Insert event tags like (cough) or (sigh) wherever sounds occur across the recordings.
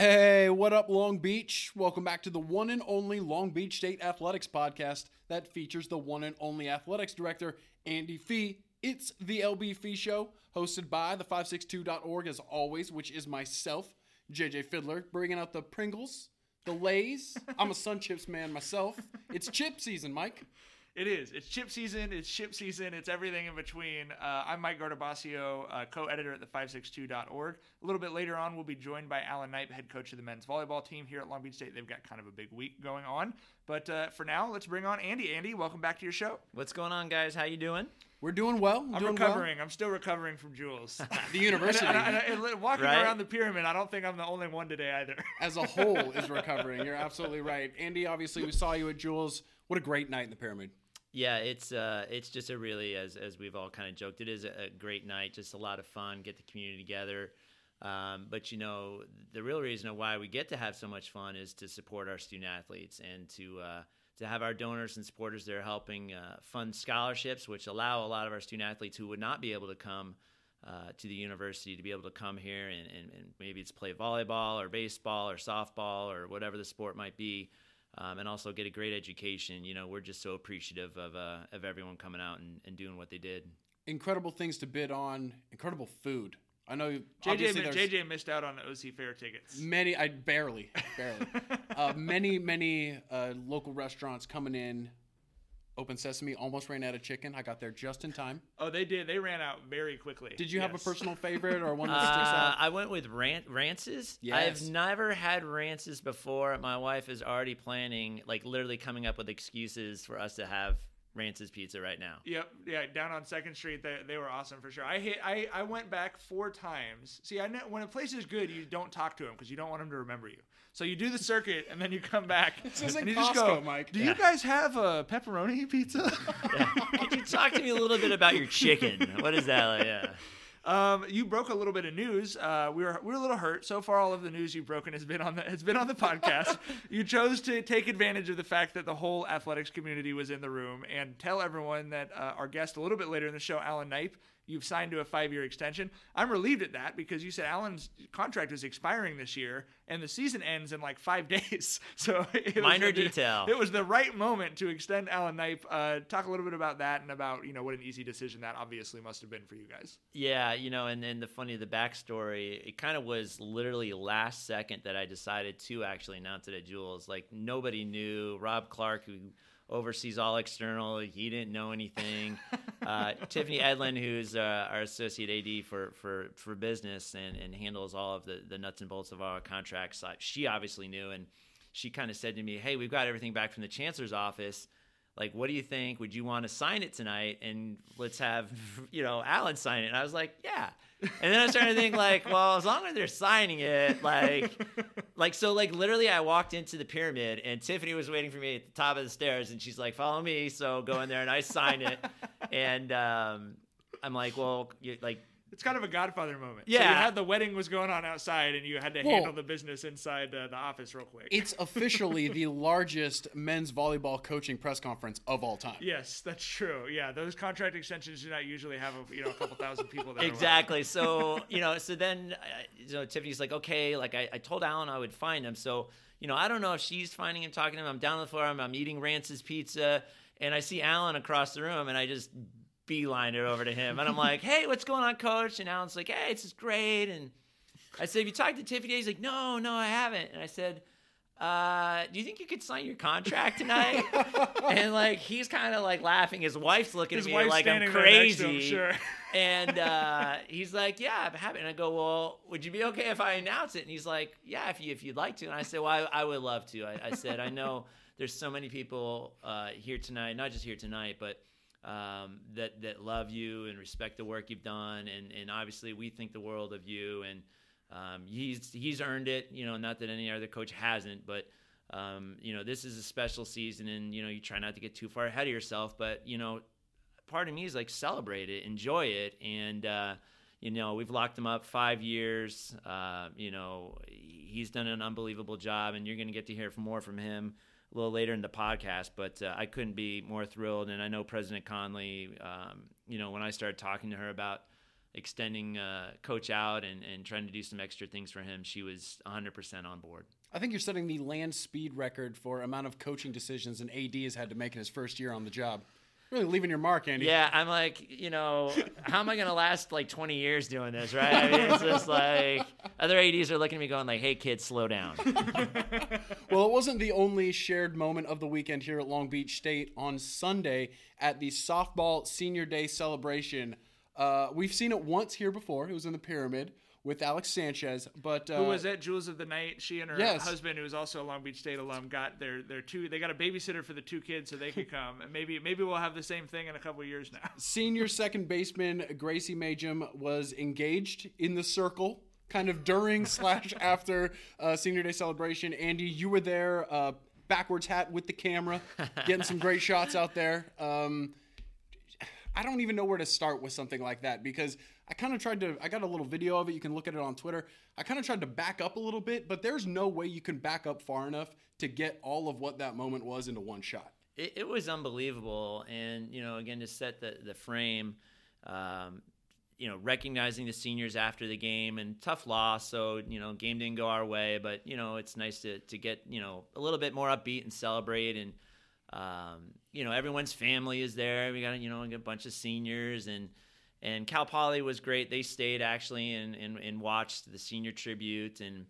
Hey, what up, Long Beach? Welcome back to the one and only Long Beach State Athletics podcast that features the one and only athletics director, Andy Fee. It's the LB Fee Show, hosted by the 562.org, as always, which is myself, JJ Fiddler, bringing out the Pringles, the Lays. I'm a Sun Chips man myself. It's chip season, Mike. It is. It's chip season. It's ship season. It's everything in between. Uh, I'm Mike Guardabascio, uh, co-editor at the562.org. A little bit later on, we'll be joined by Alan Knipe, head coach of the men's volleyball team here at Long Beach State. They've got kind of a big week going on. But uh, for now, let's bring on Andy. Andy, welcome back to your show. What's going on, guys? How you doing? We're doing well. I'm doing recovering. I'm still recovering from Jewels. (laughs) The university, And- and- and- and walking Right? around the pyramid, I don't think I'm the only one today either. (laughs) as a whole, is recovering. You're absolutely right. Andy, obviously, we saw you at Jewels. What a great night in the pyramid. Yeah, it's uh, it's just a really as as we've all kind of joked, it is a, great night, just a lot of fun, get the community together. Um, but you know, the real reason why we get to have so much fun is to support our student athletes and to uh, to have our donors and supporters there helping uh, fund scholarships, which allow a lot of our student athletes who would not be able to come uh, to the university to be able to come here and, and, and maybe it's play volleyball or baseball or softball or whatever the sport might be. Um, and also get a great education. You know, we're just so appreciative of uh, of everyone coming out and, and doing what they did. Incredible things to bid on. Incredible food. I know JJ, obviously mi- there's JJ missed out on the OC Fair tickets. many. I barely, barely. (laughs) uh, many, many uh, local restaurants coming in. Open Sesame almost ran out of chicken. I got there just in time. Oh, they did. They ran out very quickly. Did you have a personal favorite or one that sticks Uh, out? I went with ran- Rance's. Yes. I've never had Rance's before. My wife is already planning, like literally coming up with excuses for us to have Rance's pizza right now. Yep, yeah, down on Second Street, they, they were awesome for sure. I hit, I I went back four times. See, I know when a place is good, you don't talk to them because you don't want them to remember you. So you do the circuit and then you come back. (laughs) This isn't and you Costco, just go, Mike. Do you guys have a pepperoni pizza? (laughs) Could you talk to me a little bit about your chicken? What is that? Like? Yeah. Um, you broke a little bit of news. Uh, we were we were a little hurt. So far, all of the news you've broken has been on the has been on the podcast. (laughs) you chose to take advantage of the fact that the whole athletics community was in the room and tell everyone that uh, our guest a little bit later in the show, Alan Knipe, you've signed to a five year extension. I'm relieved at that because you said Alan's contract is expiring this year and the season ends in like five (laughs) days. So it was Minor the- detail. It was the right moment to extend Alan Knipe. Uh, talk a little bit about that and about you know what an easy decision that obviously must have been for you guys. Yeah, you know, and then the funny, of the backstory, it kind of was literally last second that I decided to actually announce it at Jewels. Like nobody knew. Rob Clark, who oversees all external, he didn't know anything. (laughs) uh, Tiffany Edlin, who's uh, our associate AD for for for business and and handles all of the the nuts and bolts of our contracts, she obviously knew, and she kind of said to me, "Hey, we've got everything back from the chancellor's office." like what do you think would you want to sign it tonight and let's have (laughs) you know alan sign it and i was like yeah and then i started to think like well as long as they're signing it like like so like literally i walked into the pyramid and tiffany was waiting for me at the top of the stairs and she's like follow me. So go in there and i sign it. (laughs) And um i'm like well you like It's kind of a Godfather moment. So Yeah. you had the wedding was going on outside, and you had to Well- handle the business inside uh, the office real quick. It's officially the (laughs) largest men's volleyball coaching press conference of all time. yes, that's true. Yeah, those contract extensions do not usually have a you know a couple thousand people there. exactly so (laughs) you know so then uh, you know tiffany's like okay like I, I told alan i would find him so you know i don't know if she's finding him talking to him i'm down on the floor i'm, I'm eating rance's pizza and i see alan across the room and i just beeline it over to him and i'm like hey what's going on coach and alan's like hey it's just great and i said have you talked to tiffany he's like no no i haven't and i said uh, do you think you could sign your contract tonight? (laughs) and like he's kind of like laughing. His wife's looking His at me like I'm standing there next to him, crazy. sure. and uh, (laughs) he's like, "Yeah, I'm happy." And I go, "Well, would you be okay if I announce it?" And he's like, "Yeah, if you if you'd like to." And I said, "Well, I, I would love to." I, I said, "I know there's so many people uh, here tonight, not just here tonight, but." Um, that that love you and respect the work you've done, and and obviously we think the world of you, and um, he's he's earned it. You know, not that any other coach hasn't, but um, you know this is a special season, and you know you try not to get too far ahead of yourself. But you know, part of me is like celebrate it, enjoy it, and uh, you know we've locked him up five years. Uh, you know he's done an unbelievable job, and you're going to get to hear more from him a little later in the podcast. But uh, I couldn't be more thrilled, and I know President Conoley. Um, you know when I started talking to her about extending uh, coach out and, and trying to do some extra things for him, she was 100% on board. I think you're setting the land speed record for amount of coaching decisions an AD has had to make in his first year on the job. Really leaving your mark, Andy. Yeah, I'm like, you know, how am I going to last like 20 years doing this, right? I mean, it's just like other ADs are looking at me going like, "Hey, kid, slow down." (laughs) well, it wasn't the only shared moment of the weekend here at Long Beach State on Sunday at the softball senior day celebration. Uh, we've seen it once here before. It was in the pyramid with Alex Sanchez. But uh, who was at Jewels of the Night? She and her Yes. husband, who was also a Long Beach State alum, got their their two. They got a babysitter for the two kids so they could (laughs) come. And maybe maybe we'll have the same thing in a couple years now. senior second baseman Gracie Majum was engaged in the circle, kind of during (laughs) slash after uh, senior day celebration. Andy, you were there, uh, backwards hat with the camera, getting some great shots out there. Um, I don't even know where to start with something like that because I kind of tried to. I got a little video of it. You can look at it on Twitter. I kind of tried to back up a little bit, but there's no way you can back up far enough to get all of what that moment was into one shot. it, it was unbelievable and you know again to set the, the frame um, you know recognizing the seniors after the game and tough loss so you know game didn't go our way but you know it's nice to, to get you know a little bit more upbeat and celebrate and um, you know everyone's family is there we got you know a bunch of seniors and and cal poly was great they stayed actually and, and, and watched the senior tribute and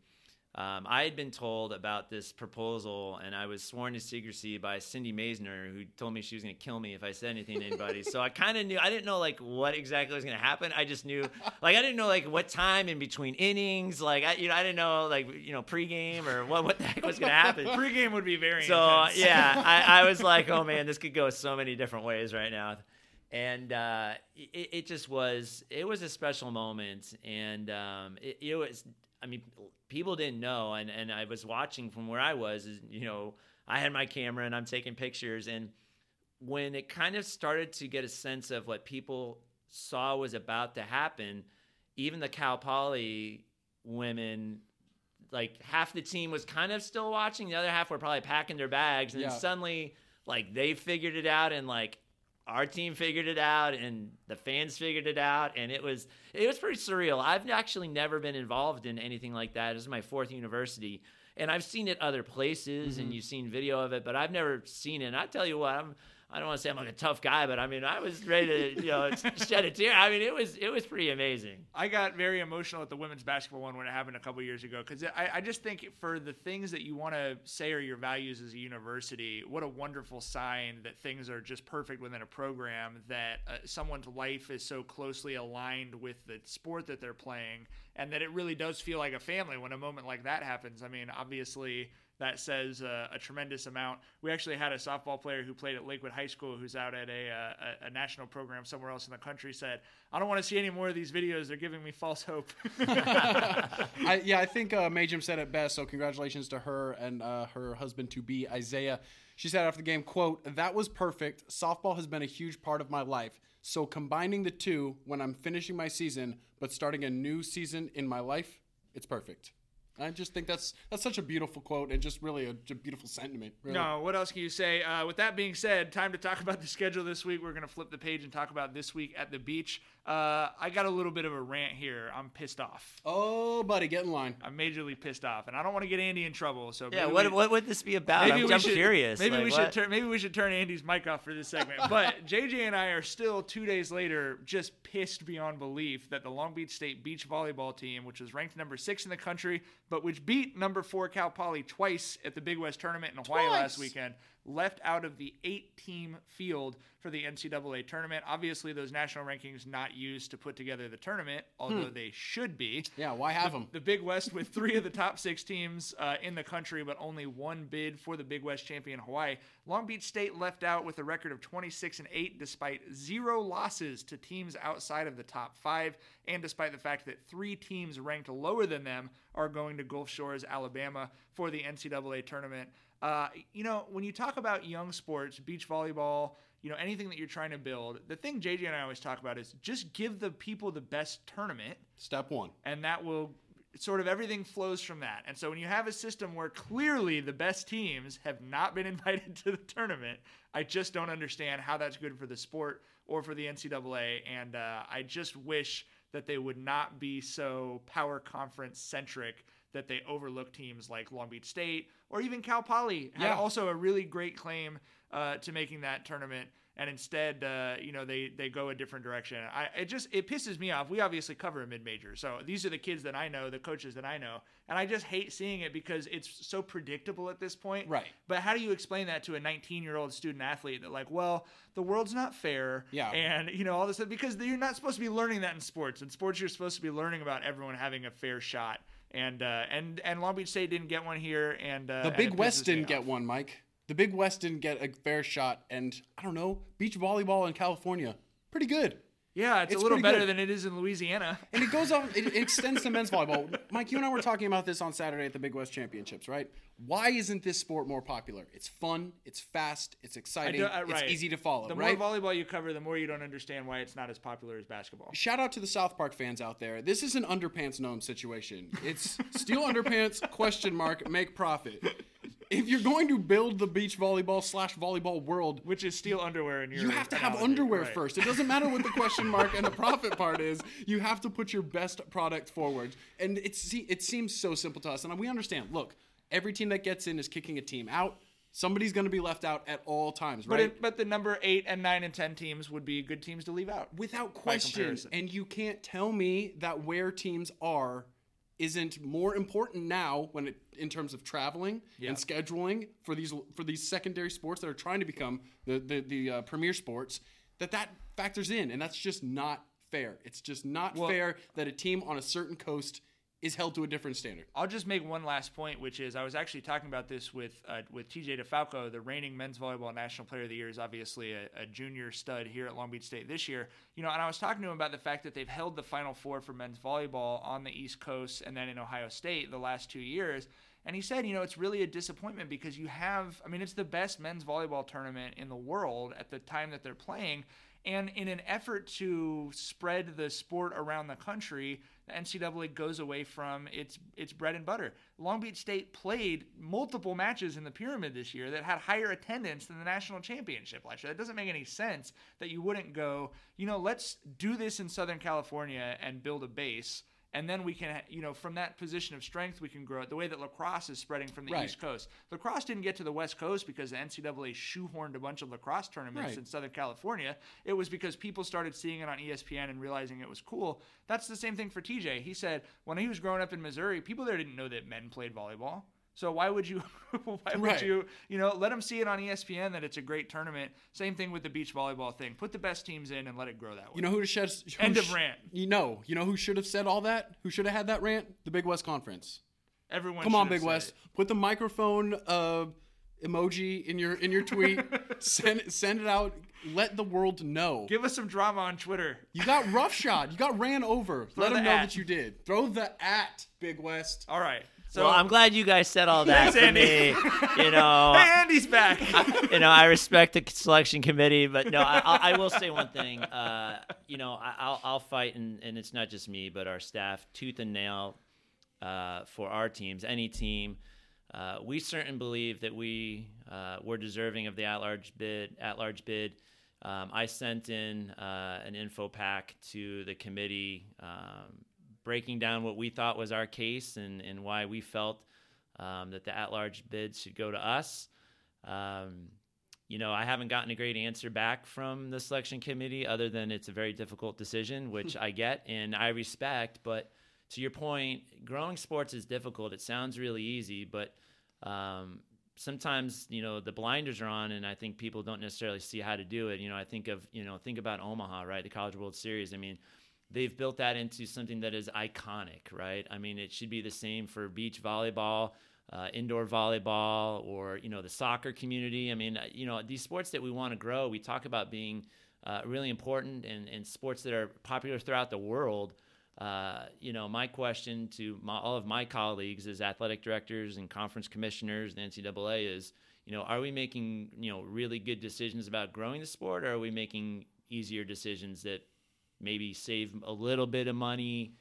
um, I had been told about this proposal, and I was sworn to secrecy by Cindy Maisner, who told me she was going to kill me if I said anything to anybody. so I kind of knew. I didn't know like what exactly was going to happen. I just knew, like, I didn't know like what time in between innings. Like, I, you know, I didn't know like you know pregame or what what the heck was going to happen. (laughs) Pregame would be very So intense. yeah, I, I was like, oh man, this could go so many different ways right now, and uh, it, it just was. It was a special moment, and um, it, it was. I mean, people didn't know, and and I was watching from where I was. Is you know, I had my camera and I'm taking pictures, and when it kind of started to get a sense of what people saw was about to happen, even the Cal Poly women like half the team was kind of still watching the other half were probably packing their bags and Yeah. then suddenly like they figured it out and like our team figured it out and the fans figured it out and it was it was pretty surreal. I've actually never been involved in anything like that. This is my fourth university and i've seen it other places and mm-hmm. you've seen video of it but i've never seen it. And i tell you what i'm I don't want to say I'm like a tough guy, but I mean, I was ready to, you know, (laughs) shed a tear. I mean, it was, it was pretty amazing. I got very emotional at the women's basketball one when it happened a couple years ago because I, I just think for the things that you want to say are your values as a university, what a wonderful sign that things are just perfect within a program, that uh, someone's life is so closely aligned with the sport that they're playing, and that it really does feel like a family when a moment like that happens. I mean, obviously. That says uh, a tremendous amount. We actually had a softball player who played at Lakewood High School, who's out at a, uh, a, national program somewhere else in the country, said, "I don't want to see any more of these videos. They're giving me false hope." (laughs) I, yeah, I think uh, Majum said it best. So congratulations to her and uh, her husband to be Isaiah. She said after the game, "quote That was perfect. Softball has been a huge part of my life. So combining the two when I'm finishing my season, but starting a new season in my life, it's perfect." I just think that's that's such a beautiful quote and just really a, a beautiful sentiment. Really. No, what else can you say? Uh, with that being said, time to talk about the schedule this week. We're going to flip the page and talk about this week at the beach. Uh, I got a little bit of a rant here. I'm pissed off. Oh, buddy, get in line. I'm majorly pissed off, and I don't want to get Andy in trouble. So Yeah. What, we- what would this be about? Maybe I'm, we I'm should, curious. Maybe Like, we what? should turn. Maybe we should turn Andy's mic off for this segment. (laughs) But JJ and I are still two days later just pissed beyond belief that the Long Beach State beach volleyball team, which was ranked number six in the country, but which beat number four Cal Poly twice at the Big West tournament in Hawaii last weekend, left out of the eight-team field for the NCAA tournament. Obviously, those national rankings not used to put together the tournament, although they should be. Yeah, why have them? The Big West with three of the top six teams uh, in the country, but only one bid for the Big West champion Hawaii. Long Beach State left out with a record of 26 and 8, despite zero losses to teams outside of the top five, and despite the fact that three teams ranked lower than them are going to Gulf Shores, Alabama, for the NCAA tournament. Uh, you know, when you talk about young sports, beach volleyball, you know, anything that you're trying to build, the thing JJ and I always talk about is just give the people the best tournament Step one. and that will sort of everything flows from that. And so when you have a system where clearly the best teams have not been (laughs) invited to the tournament, I just don't understand how that's good for the sport or for the NCAA. And uh, I just wish that they would not be so power conference centric that they overlook teams like Long Beach State or even Cal Poly had Yeah. also a really great claim uh, to making that tournament. And instead, uh, you know, they they go a different direction. I it just it pisses me off. We obviously cover a mid major, so these are the kids that I know, the coaches that I know, and I just hate seeing it because it's so predictable at this point. Right. But how do you explain that to a 19 year old student athlete that like, well, the world's not fair, Yeah. and you know all this stuff because you're not supposed to be learning that in sports. In sports, you're supposed to be learning about everyone having a fair shot. And uh, and and Long Beach State didn't get one here, and uh, The Big it West didn't get one, Mike. The Big West didn't get a fair shot, and I don't know, beach volleyball in California, pretty good. Yeah, it's, It's a little better good. than it is in Louisiana. And it goes on, it, it (laughs) extends to men's volleyball. Mike, you and I were talking about this on Saturday at the Big West Championships, right? Why isn't this sport more popular? It's fun, it's fast, it's exciting, do- uh, right. it's easy to follow, The right? more volleyball you cover, the more you don't understand why it's not as popular as basketball. Shout out to the South Park fans out there. This is an underpants gnome situation. It's steal underpants, question mark, make profit. If you're going to build the beach volleyball slash volleyball world, Which is steel underwear in your. you have to have analogy, underwear right. first. It doesn't matter what the question (laughs) mark and the profit part is. You have to put your best product forward. And it's it seems so simple to us, and we understand. Look, every team that gets in is kicking a team out. Somebody's going to be left out at all times, But right? it, but the number eight and nine and ten teams would be good teams to leave out. without question. And you can't tell me that where teams are isn't more important now when it in terms of traveling Yeah. and scheduling for these for these secondary sports that are trying to become the the, the uh, premier sports that that factors in and that's just not fair it's just not Well- fair that a team on a certain coast is held to a different standard I'll just make one last point, which is I was actually talking about this with uh, with TJ DeFalco, the reigning men's volleyball national player of the year, is obviously a, a junior stud here at Long Beach State this year. You know, and I was talking to him about the fact that they've held the Final Four for men's volleyball on the East Coast and then in Ohio State the last two years. And he said, you know, it's really a disappointment because you have, I mean, it's the best men's volleyball tournament in the world at the time that they're playing. And in an effort to spread the sport around the country, the NCAA goes away from its its bread and butter. Long Beach State played multiple matches in the pyramid this year that had higher attendance than the national championship last year. That doesn't make any sense that you wouldn't go, you know, let's do this in Southern California and build a base. And then we can, you know, from that position of strength, we can grow it. The way that lacrosse is spreading from the Right. East Coast. Lacrosse didn't get to the West Coast because the NCAA shoehorned a bunch of lacrosse tournaments Right. in Southern California. It was because people started seeing it on ESPN and realizing it was cool. That's the same thing for TJ. He said when he was growing up in Missouri, people there didn't know that men played volleyball. So why would you (laughs) why would Right. you you know let them see it on ESPN that it's a great tournament. Same thing with the beach volleyball thing. Put the best teams in and let it grow that way. you know who should who End of sh- rant. you know you know who should have said all that who should have had that rant the big west conference Everyone Come on, Big West. it. Put the microphone uh, emoji in your in your tweet. (laughs) send send it out. Let the world know. Give us some drama on Twitter. You got roughshod. You got ran over. (laughs) Let the them know at. that you did. Throw the at Big West. All right. So well, I'm glad you guys said all (laughs) that Thanks, Andy. me. You know, (laughs) Hey, Andy's back. (laughs) you know, I respect the selection committee, but no, I, I I will say one thing. Uh, you know, I, I'll, I'll fight, and, and it's not just me, but our staff, tooth and nail, uh, for our teams, any team. Uh, we certainly believe that we uh, were deserving of the at-large bid. At-large bid. Um, I sent in uh, an info pack to the committee, um, breaking down what we thought was our case and, and why we felt um, that the at-large bid should go to us. Um, you know, I haven't gotten a great answer back from the selection committee, other than it's a very difficult decision, which I get and I respect. But to your point, growing sports is difficult. It sounds really easy, but um, sometimes you know the blinders are on, and I think people don't necessarily see how to do it. You know, I think of you know think about Omaha, right? The College World Series. I mean, they've built that into something that is iconic, right? I mean, it should be the same for beach volleyball. Uh, indoor volleyball or you know the soccer community i mean uh, you know these sports that we want to grow we talk about being uh, really important and, and sports that are popular throughout the world uh, you know, my question to my, all of my colleagues as athletic directors and conference commissioners, the NCAA is, you know, are we making, you know, really good decisions about growing the sport, or are we making easier decisions that maybe save a little bit of money,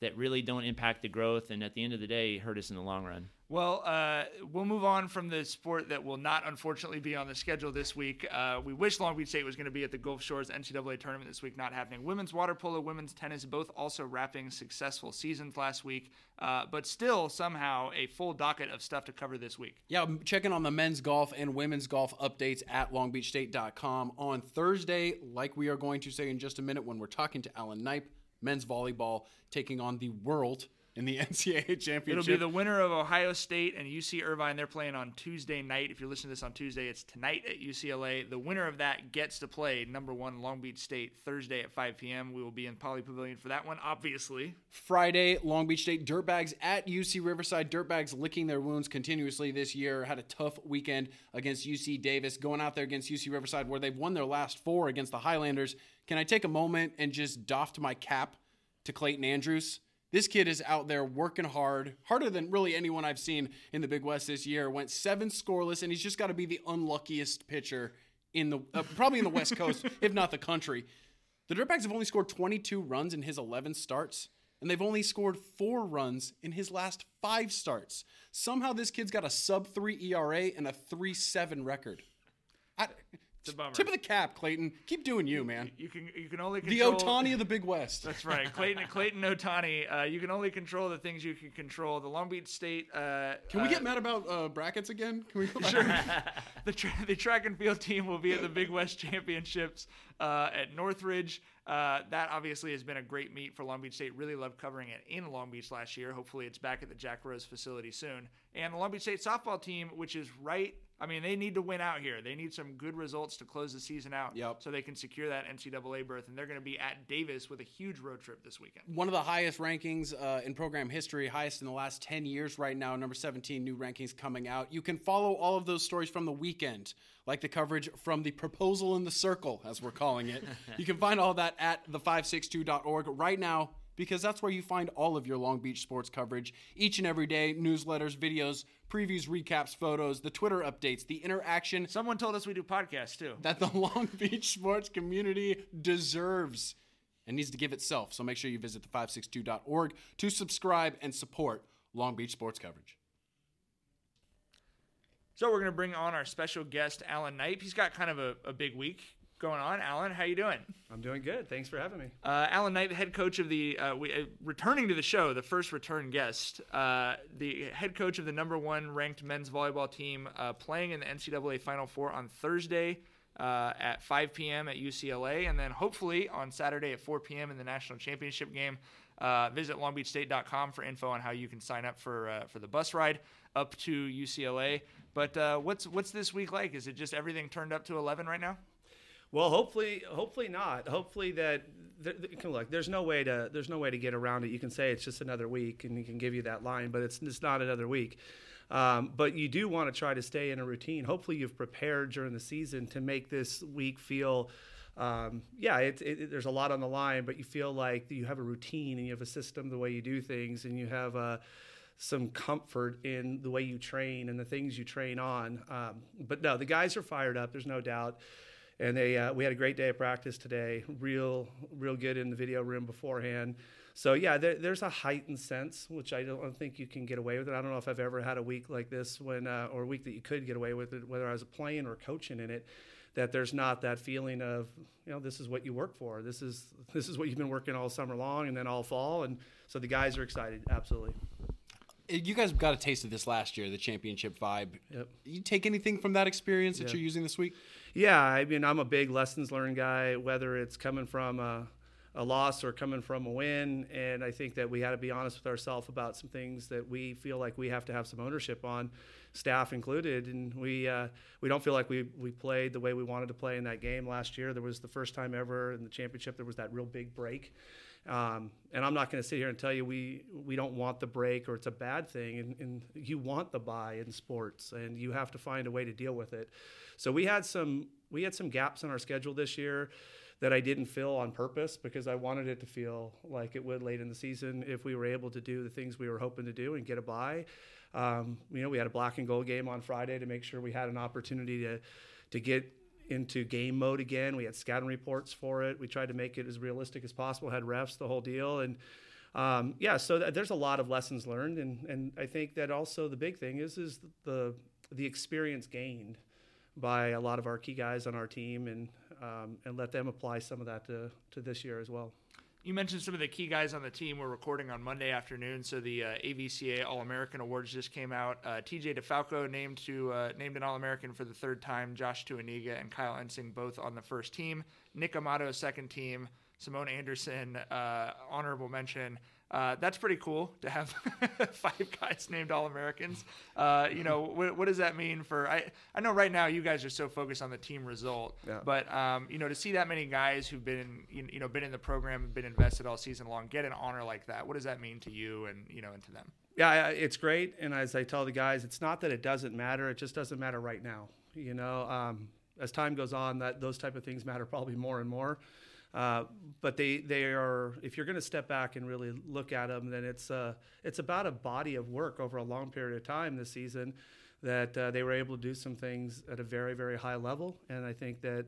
that really don't impact the growth, and at the end of the day, hurt us in the long run. Well, uh, we'll move on from the sport that will not, unfortunately, be on the schedule this week. Uh, we wish Long Beach State was going to be at the Gulf Shores NCAA tournament this week, not happening. Women's water polo, women's tennis, both also wrapping successful seasons last week, uh, but still somehow a full docket of stuff to cover this week. Yeah, checking on the men's golf and women's golf updates at longbeachstate.com on Thursday, like we are going to say in just a minute when we're talking to Alan Knipe, men's volleyball taking on the world in the (laughs) NCAA championship. It'll be the winner of Ohio State and UC Irvine. They're playing on Tuesday night. If you're listening to this on Tuesday, it's tonight at UCLA. The winner of that gets to play number one Long Beach State Thursday at 5 p.m. We will be in Poly Pavilion for that one, obviously. Friday, Long Beach State Dirtbags at UC Riverside. Dirtbags licking their wounds continuously this year. Had a tough weekend against UC Davis. Going out there against UC Riverside, where they've won their last four against the Highlanders. Can I take a moment and just doff my cap to Clayton Andrews? This kid is out there working hard, harder than really anyone I've seen in the Big West this year. Went seven scoreless, and he's just got to be the unluckiest pitcher in the uh, probably in the West Coast, (laughs) if not the country. The Dirtbags have only scored 22 runs in his 11 starts, and they've only scored four runs in his last five starts. Somehow, this kid's got a sub three ERA and a three seven record. I, It's a bummer. Tip of the cap, Clayton. Keep doing you, man. You can you can only The control Ohtani of the Big West. That's right, Clayton (laughs) Clayton Ohtani. Uh, you can only control the things you can control. The Long Beach State. Uh, Can we uh, get mad about uh, brackets again? Can we go (laughs) back? (laughs) the, tra- the track and field team will be at the Big West Championships uh, at Northridge. Uh, that obviously has been a great meet for Long Beach State. Really loved covering it in Long Beach last year. Hopefully, it's back at the Jack Rose facility soon. And the Long Beach State softball team, which is right. I mean, they need to win out here. They need some good results to close the season out Yep. so they can secure that NCAA berth. And they're going to be at Davis with a huge road trip this weekend. One of the highest rankings uh, in program history, highest in the last 10 years right now, number 17, new rankings coming out. You can follow all of those stories from the weekend, like the coverage from the proposal in the circle, as we're calling it. (laughs) you can find all that at the562.org right now because that's where you find all of your Long Beach sports coverage each and every day newsletters, videos, previews, recaps, photos, the Twitter updates, the interaction Someone told us we do podcasts too. that the (laughs) Long Beach sports community deserves and needs to give itself. So make sure you visit the562.org to subscribe and support Long Beach sports coverage. So we're going to bring on our special guest, Alan Knipe. He's got kind of a, a big week going on. Alan, how you doing? I'm doing good. Thanks for having me. Uh, Alan Knipe, the head coach of the uh, we, uh, returning to the show, the first return guest, uh, the head coach of the number one ranked men's volleyball team, uh, playing in the NCAA Final Four on Thursday uh, at 5 p.m. at UCLA, and then hopefully on Saturday at 4 p.m. in the national championship game. Uh, visit longbeachstate.com for info on how you can sign up for uh, for the bus ride up to UCLA. But uh, what's what's this week like? Is it just everything turned up to 11 right now? Well, hopefully, hopefully not. Hopefully that th- th- look. There's no way to there's no way to get around it. You can say it's just another week, and you can give you that line, but it's it's not another week. Um, but you do want to try to stay in a routine. Hopefully, you've prepared during the season to make this week feel. Um, yeah, it, it, there's a lot on the line, but you feel like you have a routine and you have a system, the way you do things, and you have uh, some comfort in the way you train and the things you train on. Um, but no, the guys are fired up. There's no doubt and they uh, we had a great day of practice today real real good in the video room beforehand so yeah there, there's a heightened sense which i don't think you can get away with it i don't know if i've ever had a week like this when uh, or a week that you could get away with it whether i was playing or coaching in it that there's not that feeling of you know this is what you work for this is this is what you've been working all summer long and then all fall and so the guys are excited absolutely You guys got a taste of this last year, the championship vibe. Yep. You take anything from that experience that you're using this week? Yeah, I mean, I'm a big lessons learned guy, whether it's coming from a, a loss or coming from a win. And I think that we had to be honest with ourselves about some things that we feel like we have to have some ownership on, staff included. And we uh, we don't feel like we we played the way we wanted to play in that game last year. There was the first time ever in the championship there was that real big break. Um, and I'm not going to sit here and tell you we we don't want the break or it's a bad thing. And, and you want the buy in sports, and you have to find a way to deal with it. So we had some we had some gaps in our schedule this year that I didn't fill on purpose because I wanted it to feel like it would late in the season if we were able to do the things we were hoping to do and get a buy. Um, you know, we had a black and gold game on Friday to make sure we had an opportunity to to get into game mode again. We had scouting reports for it. We tried to make it as realistic as possible. Had refs, the whole deal, and um, yeah, so th- there's a lot of lessons learned, and, and I think that also the big thing is is the the experience gained by a lot of our key guys on our team, and um, and let them apply some of that to, to this year as well. You mentioned some of the key guys on the team. We're recording on Monday afternoon, so the uh, AVCA All American Awards just came out. Uh, TJ DeFalco named to uh, named an All American for the third time. Josh Tuaniga and Kyle Ensing both on the first team. Nick Amato second team. Simone Anderson, uh, honorable mention. Uh, that's pretty cool to have (laughs) five guys named All Americans. Uh, you know, what, what, does that mean for? I I know right now you guys are so focused on the team result, yeah. but um, you know, to see that many guys who've been you know been in the program, been invested all season long, get an honor like that. What does that mean to you and you know and to them? Yeah, it's great. And as I tell the guys, it's not that it doesn't matter; it just doesn't matter right now. You know, um, as time goes on, that those type of things matter probably more and more. Uh, but they, they are if you're going to step back and really look at them, then it's uh, it's about a body of work over a long period of time this season that uh, they were able to do some things at a very very high level, and I think that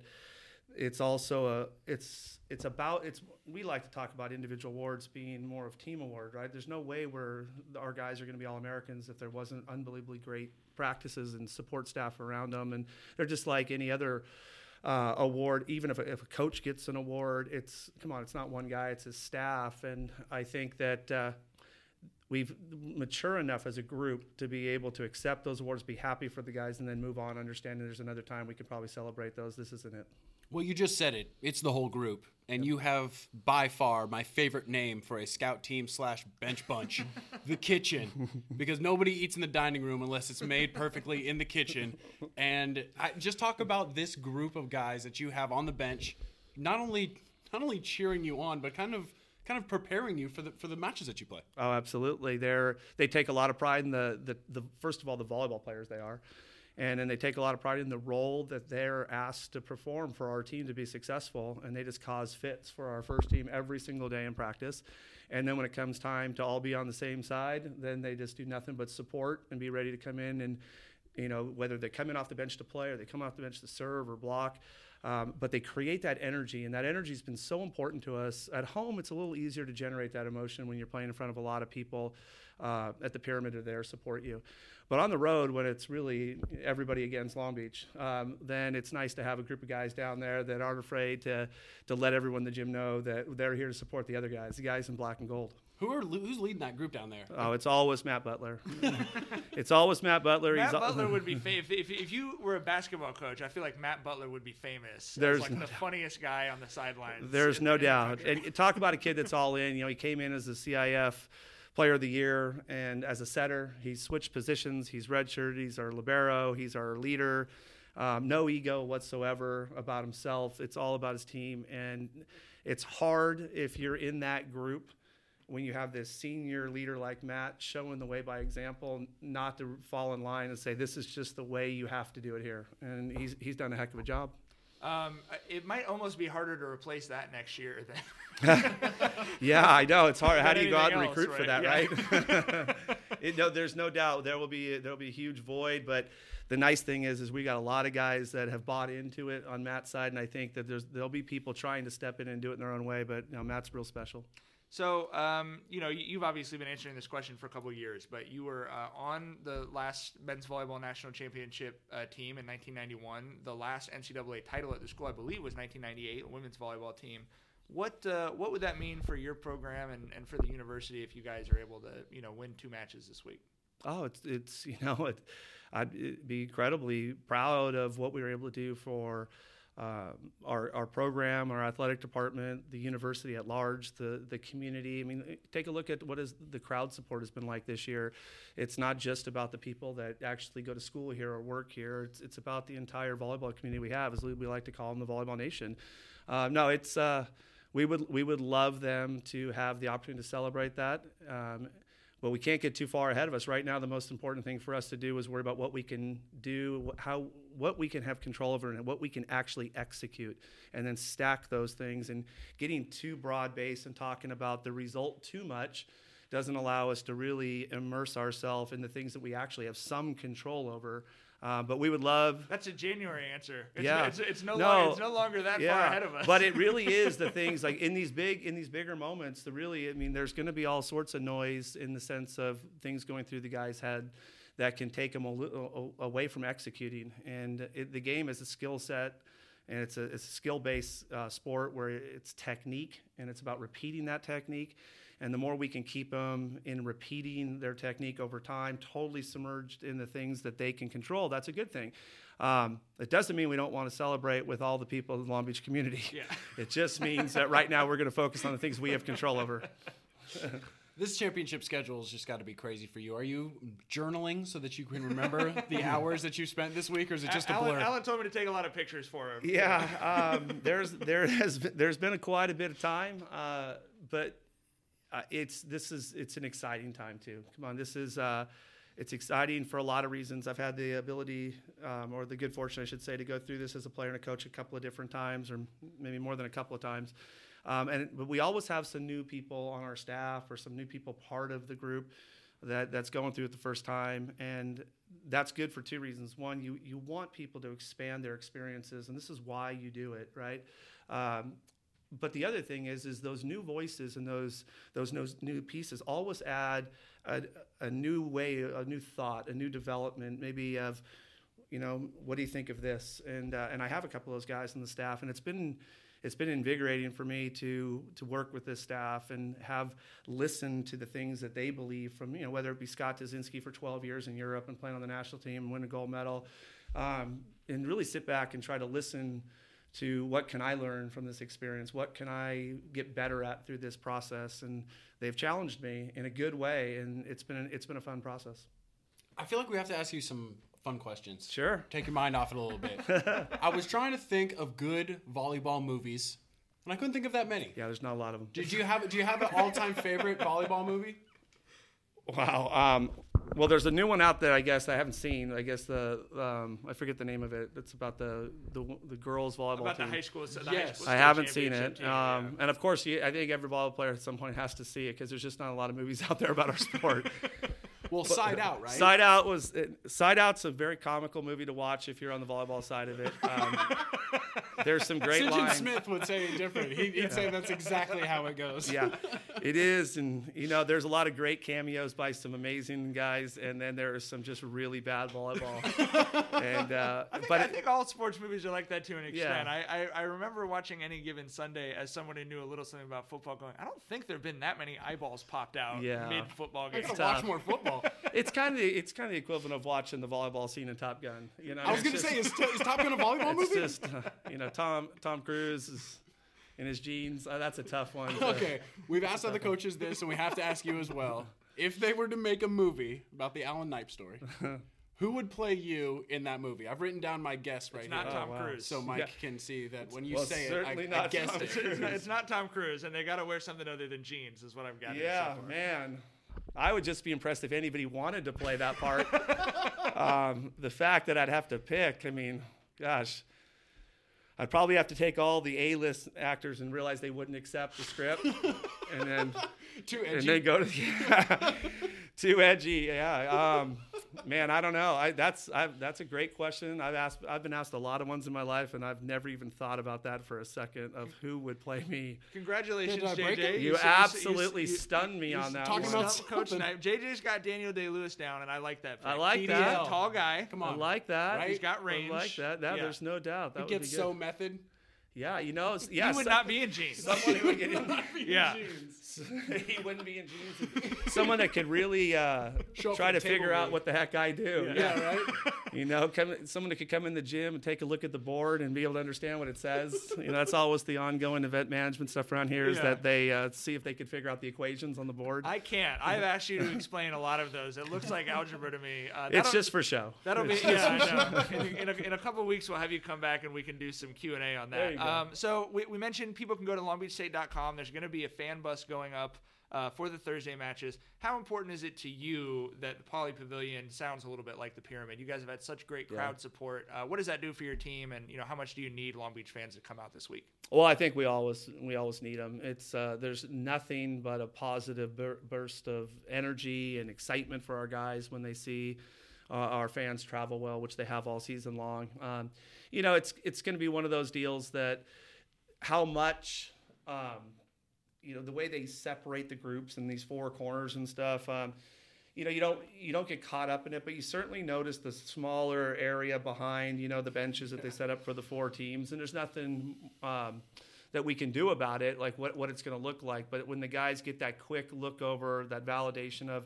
it's also a it's it's about it's we like to talk about individual awards being more of team award right? There's no way where our guys are going to be all americans if there wasn't unbelievably great practices and support staff around them and they're just like any other uh, award, even if a, if a coach gets an award, it's come on, it's not one guy, it's his staff, and I think that. Uh, we've mature enough as a group to be able to accept those awards, be happy for the guys, and then move on, understanding there's another time we can probably celebrate those. This isn't it. Well, you just said it. It's the whole group, and you have by far my favorite name for a scout team slash bench bunch, (laughs) the kitchen, because nobody eats in the dining room unless it's made perfectly in the kitchen. And I, just talk about this group of guys that you have on the bench, not only not only cheering you on, but kind of kind of preparing you for the for the matches that you play. Oh, absolutely. They're they take a lot of pride in the the, the first of all the volleyball players they are and then they take a lot of pride in the role that they're asked to perform for our team to be successful. And they just cause fits for our first team every single day in practice. And then when it comes time to all be on the same side then they just do nothing but support and be ready to come in and you know whether they come in off the bench to play or they come off the bench to serve or block. Um, but they create that energy and that energy has been so important to us. At home it's a little easier to generate that emotion when you're playing in front of a lot of people uh, at the pyramid are there support you but on the road, when it's really everybody against Long Beach, um, then it's nice to have a group of guys down there that aren't afraid to, to let everyone in the gym know that they're here to support the other guys, the guys in black and gold. Who are who's leading that group down there? Oh, it's always Matt Butler. (laughs) it's always Matt Butler. Matt He's Butler would be (laughs) famous. If, if, you were a basketball coach, I feel like Matt Butler would be famous. There's like no the funniest guy on the sidelines. There's no doubt. And talk about a kid that's all in. You know, he came in as a CIF player of the year. And as a setter, he's switched positions. He's redshirted. He's our libero. He's our leader. Um, no ego whatsoever about himself. It's all about his team. And it's hard if you're in that group when you have this senior leader like Matt showing the way by example, not to fall in line and say, this is just the way you have to do it here. And he's, he's done a heck of a job. Um, it might almost be harder to replace that next year than (laughs) yeah, I know it's hard. How do you go out and recruit else, for that, yeah. right? (laughs) (laughs) it, no, there's no doubt there will be there will be a huge void, but the nice thing is is we got a lot of guys that have bought into it on Matt's side, and I think that there's there'll be people trying to step in and do it in their own way, but you know, Matt's real special. So, um, you know, you've obviously been answering this question for a couple of years, but you were uh, on the last men's volleyball national championship uh, team in 1991. The last NCAA title at the school, I believe, was 1998, women's volleyball team. What uh, what would that mean for your program and, and for the university if you guys are able to you know win two matches this week? Oh, it's it's (laughs) you know it, I'd be incredibly proud of what we were able to do for uh, our, our program, our athletic department, the university at large, the, the community. I mean, take a look at what is the crowd support has been like this year. It's not just about the people that actually go to school here or work here. It's, it's about the entire volleyball community we have, as we like to call them, the volleyball nation. Uh, no, it's uh, we would we would love them to have the opportunity to celebrate that. Um, but we can't get too far ahead of us right now. The most important thing for us to do is worry about what we can do, how what we can have control over, and what we can actually execute, and then stack those things. And getting too broad based and talking about the result too much doesn't allow us to really immerse ourselves in the things that we actually have some control over. Uh, but we would love That's a January answer. It's, Yeah. it's, it's no, No. Longer, it's no longer that far ahead of us. but it (laughs) really is the things like in these big in these bigger moments. The really, I mean, there's going to be all sorts of noise in the sense of things going through the guy's head that can take him a little away from executing. And it, the game is a skill set. And it's a, it's a skill-based uh, sport where it's technique, and it's about repeating that technique. And the more we can keep them in repeating their technique over time, totally submerged in the things that they can control, that's a good thing. Um, it doesn't mean we don't want to celebrate with all the people in the Long Beach community. (laughs) Yeah. (laughs) It just means that right now we're going to focus on the things we have control over. (laughs) This championship schedule has just got to be crazy for you. Are you journaling so that you can remember the hours that you spent this week, or is it just a Alan, blur? Alan told me to take a lot of pictures for him. Yeah, um, there's there has been, there's been a quite a bit of time, uh, but uh, it's this is it's an exciting time too. Come on, this is uh, it's exciting for a lot of reasons. I've had the ability um, or the good fortune, I should say, to go through this as a player and a coach a couple of different times, or maybe more than a couple of times. Um, and but we always have some new people on our staff or some new people part of the group that that's going through it the first time, and that's good for two reasons. One, you you want people to expand their experiences, and this is why you do it, right? Um, but the other thing is, is those new voices and those those new pieces always add a, a new way, a new thought, a new development, maybe of, you know, what do you think of this? And uh, and I have a couple of those guys on the staff, and it's been it's been invigorating for me to to work with this staff and have listened to the things that they believe from you know whether it be Scott Touzinsky for 12 years in Europe and playing on the national team and win a gold medal, um, and really sit back and try to listen to what can I learn from this experience? What can I get better at through this process? And they've challenged me in a good way, and it's been it's been a fun process. I feel like we have to ask you some fun questions. Sure. Take your mind off it a little bit. (laughs) I was trying to think of good volleyball movies, and I couldn't think of that many. Yeah, there's not a lot of them. Did you have Do you have an all-time favorite (laughs) volleyball movie? Wow. Um, well, there's a new one out there. I guess I haven't seen. I guess the um, I forget the name of it. It's about the the, the girls volleyball About the team. high school. The Yes. high school I haven't seen it. team, yeah. Um, and of course, you, I think every volleyball player at some point has to see it because there's just not a lot of movies (laughs) out there about our sport. (laughs) Well, Side Out, right? Side Out was it, Side Out's a very comical movie to watch if you're on the volleyball side of it. Um, (laughs) there's some great Sinjin lines. Smith would say it different. He, he'd say that's exactly how it goes. yeah, it is, and you know, there's a lot of great cameos by some amazing guys, and then there's some just really bad volleyball. (laughs) and uh, I think, but I it- think all sports movies are like that to an extent. Yeah. I, I, I remember watching any given Sunday as someone who knew a little something about football, going, I don't think there have been that many eyeballs popped out Yeah. mid football I game. gotta watch more football. (laughs) it's kind of the, it's kind of the equivalent of watching the volleyball scene in Top Gun. You know, I was gonna say, is, is Top Gun a volleyball (laughs) it's movie? just uh, you know Tom Tom Cruise is in his jeans. Uh, that's a tough one. to- (laughs) Okay, we've asked other coaches this, and we have to ask you as well. If they were to make a movie about the Alan Knipe story, who would play you in that movie? I've written down my guess right It's not here, Tom wow. Cruise. so Mike Yeah. can see that when you Well, say it, certainly I, I not guessed Tom it. it's, not, it's not Tom Cruise, and they got to wear something other than jeans, is what I've got. Yeah, man. I would just be impressed if anybody wanted to play that part. (laughs) um, the fact that I'd have to pick, I mean, gosh, I'd probably have to take all the A-list actors and realize they wouldn't accept the script, and then (laughs) Too and edgy. then go to (laughs) yeah, too edgy. Yeah, um, man, I don't know. I, that's I've, that's a great question. I've asked. I've been asked a lot of ones in my life, and I've never even thought about that for a second of who would play me. Congratulations, Did I break JJ. it? You absolutely you- stunned me on that talking one. about (laughs) Stumped Coach something. Knipe. JJ's got Daniel Day Lewis down, and I like that. Pick. I like He's that. a tall guy. Come on, I on, like that. Right? He's got range. I like that. That Yeah. there's no doubt. That He would gets be so method. Yeah, you know, (laughs) yeah. he would some- not be in jeans. (laughs) someone who would get in. yeah. (laughs) he wouldn't be in jeans. Someone that could really uh, try to figure out what the heck I do. Yeah, right. (laughs) You know, come, someone that could come in the gym and take a look at the board and be able to understand what it says. (laughs) You know, that's always the ongoing event management stuff around here is Yeah. that they uh, see if they could figure out the equations on the board. I can't. (laughs) I've asked you to explain a lot of those. It looks like algebra to me. Uh, it's just for show. That'll be yeah. I know. In, in, a, in a couple of weeks, we'll have you come back and we can do some Q and A on that. Um, so we, we mentioned people can go to LongBeachState.com. There's going to be a fan bus going up uh, for the Thursday matches. How important is it to you that the Poly Pavilion sounds a little bit like the Pyramid? You guys have had such great crowd support. Uh, what does that do for your team, and you know how much do you need Long Beach fans to come out this week? Well, I think we always we always need them. It's uh, there's nothing but a positive bur- burst of energy and excitement for our guys when they see uh, our fans travel well, which they have all season long. Um, you know, it's it's going to be one of those deals that how much um, you know the way they separate the groups in these four corners and stuff. Um, you know, you don't you don't get caught up in it, but you certainly notice the smaller area behind you know the benches that they set up for the four teams, and there's nothing. Um, that we can do about it, like what, what it's going to look like. But when the guys get that quick look over, that validation of,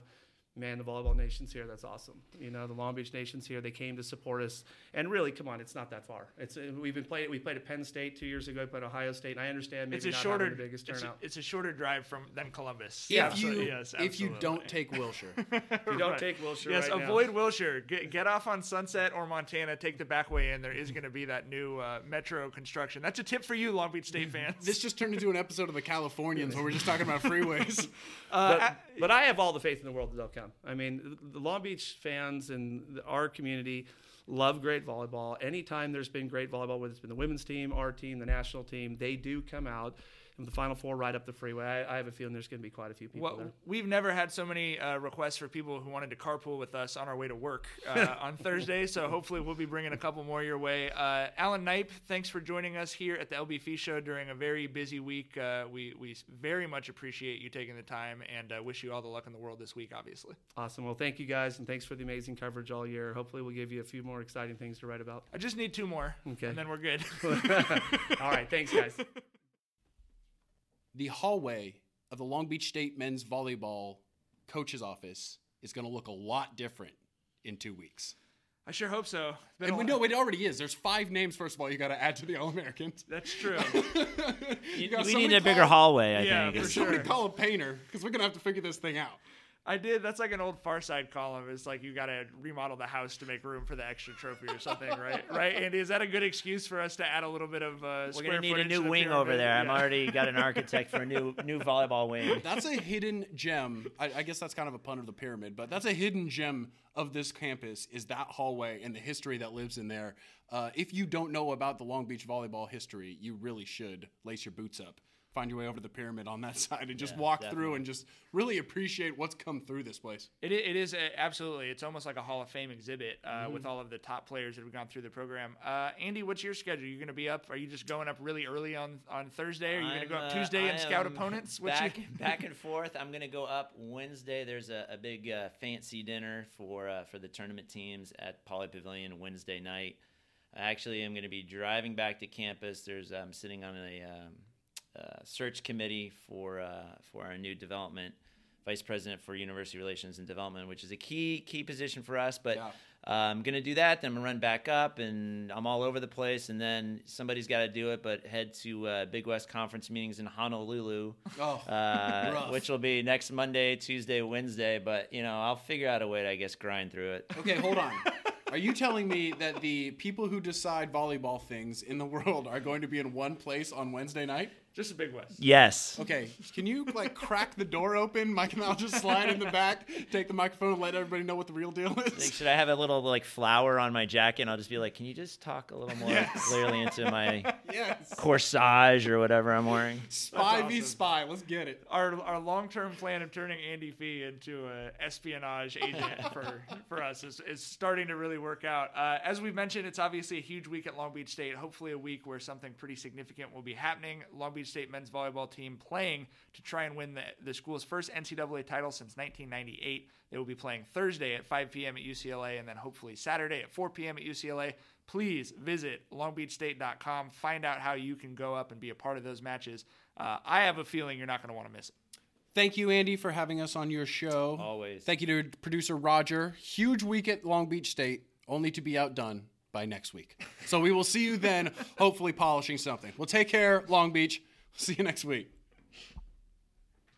man, the volleyball nation's here. That's awesome. You know, the Long Beach nation's here. They came to support us. And really, come on, it's not that far. It's uh, we've been played. We played at Penn State two years ago. We played Ohio State. And I understand maybe It's a not shorter, having the biggest it's, a, it's a shorter drive from than Columbus. If Yeah, you yes, if you don't take Wilshire, (laughs) If you don't Right. take Wilshire Yes, right now- avoid Wilshire. Get, get off on Sunset or Montana. Take the back way in. There is going to be that new uh, metro construction. That's a tip for you, Long Beach State fans. (laughs) this just turned into an episode of the Californians where we're just talking about (laughs) freeways. uh, but, but I have all the faith in the world that they'll come. I mean, the- Long Beach fans and our community love great volleyball. Anytime there's been great volleyball, whether it's been the women's team, our team, the national team, they do come out. And the Final Four right up the freeway. I, I have a feeling there's going to be quite a few people Well, there. we've never had so many uh, requests for people who wanted to carpool with us on our way to work uh, (laughs) on Thursday. So hopefully we'll be bringing a couple more your way. Uh, Alan Knipe, thanks for joining us here at the LB Fee Show during a very busy week. Uh, we we very much appreciate you taking the time and uh, wish you all the luck in the world this week. Obviously, Awesome. Well, thank you guys, and thanks for the amazing coverage all year. Hopefully, we'll give you a few more exciting things to write about. I just need two more, Okay. and then we're good. (laughs) all right. Thanks, guys. (laughs) the hallway of the Long Beach State men's volleyball coach's office is going to look a lot different in two weeks. I sure hope so. It's And we lo- know it already is. There's five names, first of all, you got to add to the All Americans. That's true. (laughs) You got we need a bigger call- hallway, I Yeah, think. for is- sure. Somebody call a painter because we're going to have to figure this thing out. I did. That's like an old Far Side column. It's like you got to remodel the house to make room for the extra trophy or something, (laughs) right? Right, Andy? Is that a good excuse for us to add a little bit of uh, We're gonna need a new wing over there. I'm already got an architect for a new (laughs) new volleyball wing. That's a hidden gem. I, I guess that's kind of a pun of the pyramid, but that's a hidden gem of this campus is that hallway and the history that lives in there. Uh, if you don't know about the Long Beach volleyball history, you really should lace your boots up. Find your way over to the pyramid on that (laughs) side and just Yeah, walk through and just really appreciate what's come through this place. It, it is a, absolutely. It's almost like a Hall of Fame exhibit uh, Mm-hmm. with all of the top players that have gone through the program. Uh, Andy, what's your schedule? You're going to be up? Are you just going up really early on, on Thursday? Are you going to go I'm, up uh, Tuesday and scout opponents? What's Back, your- back (laughs) and forth. I'm gonna go up Wednesday. There's a, a big uh, fancy dinner for uh, for the tournament teams at Pauley Pavilion Wednesday night. Actually, I actually am gonna be driving back to campus. There's I'm sitting on a um, uh, search committee for uh, for our new development vice president for university relations and development, which is a key key position for us. But Yeah. uh, I'm gonna do that. Then I'm gonna run back up, and I'm all over the place. And then somebody's got to do it. But head to uh, Big West conference meetings in Honolulu, (laughs) Oh, uh, which will be next Monday, Tuesday, Wednesday. But you know, I'll figure out a way to, I guess, grind through it. Okay, hold on. (laughs) Are you telling me that the people who decide volleyball things in the world are going to be in one place on Wednesday night? Just a big West. Yes. Okay, can you like crack the door open? Mike and I'll just slide in the back, take the microphone, and let everybody know what the real deal Like, is. should I have a little like flower on my jacket? And I'll just be like, "Can you just talk a little more Yes. clearly into my (laughs) Yes. corsage or whatever I'm wearing?" (laughs) Spy That's v spy. Let's get it. Our, our long term plan of turning Andy Fee into an espionage agent (laughs) for, for us is, is starting to really work out. Uh, as we mentioned, it's obviously a huge week at Long Beach State. Hopefully, a week where something pretty significant will be happening. Long Beach State men's volleyball team playing to try and win the, the school's first NCAA title since 1998. They will be playing Thursday at 5 p.m. at UCLA and then hopefully Saturday at 4 p.m. at UCLA. Please visit longbeachstate.com. Find out how you can go up and be a part of those matches. Uh, I have a feeling you're not going to want to miss it. Thank you, Andy, for having us on your show. Always. Thank you to producer Roger. Huge week at Long Beach State, only to be outdone by next week. So we will see you then, (laughs) hopefully polishing something. Well, take care, Long Beach. See you next week.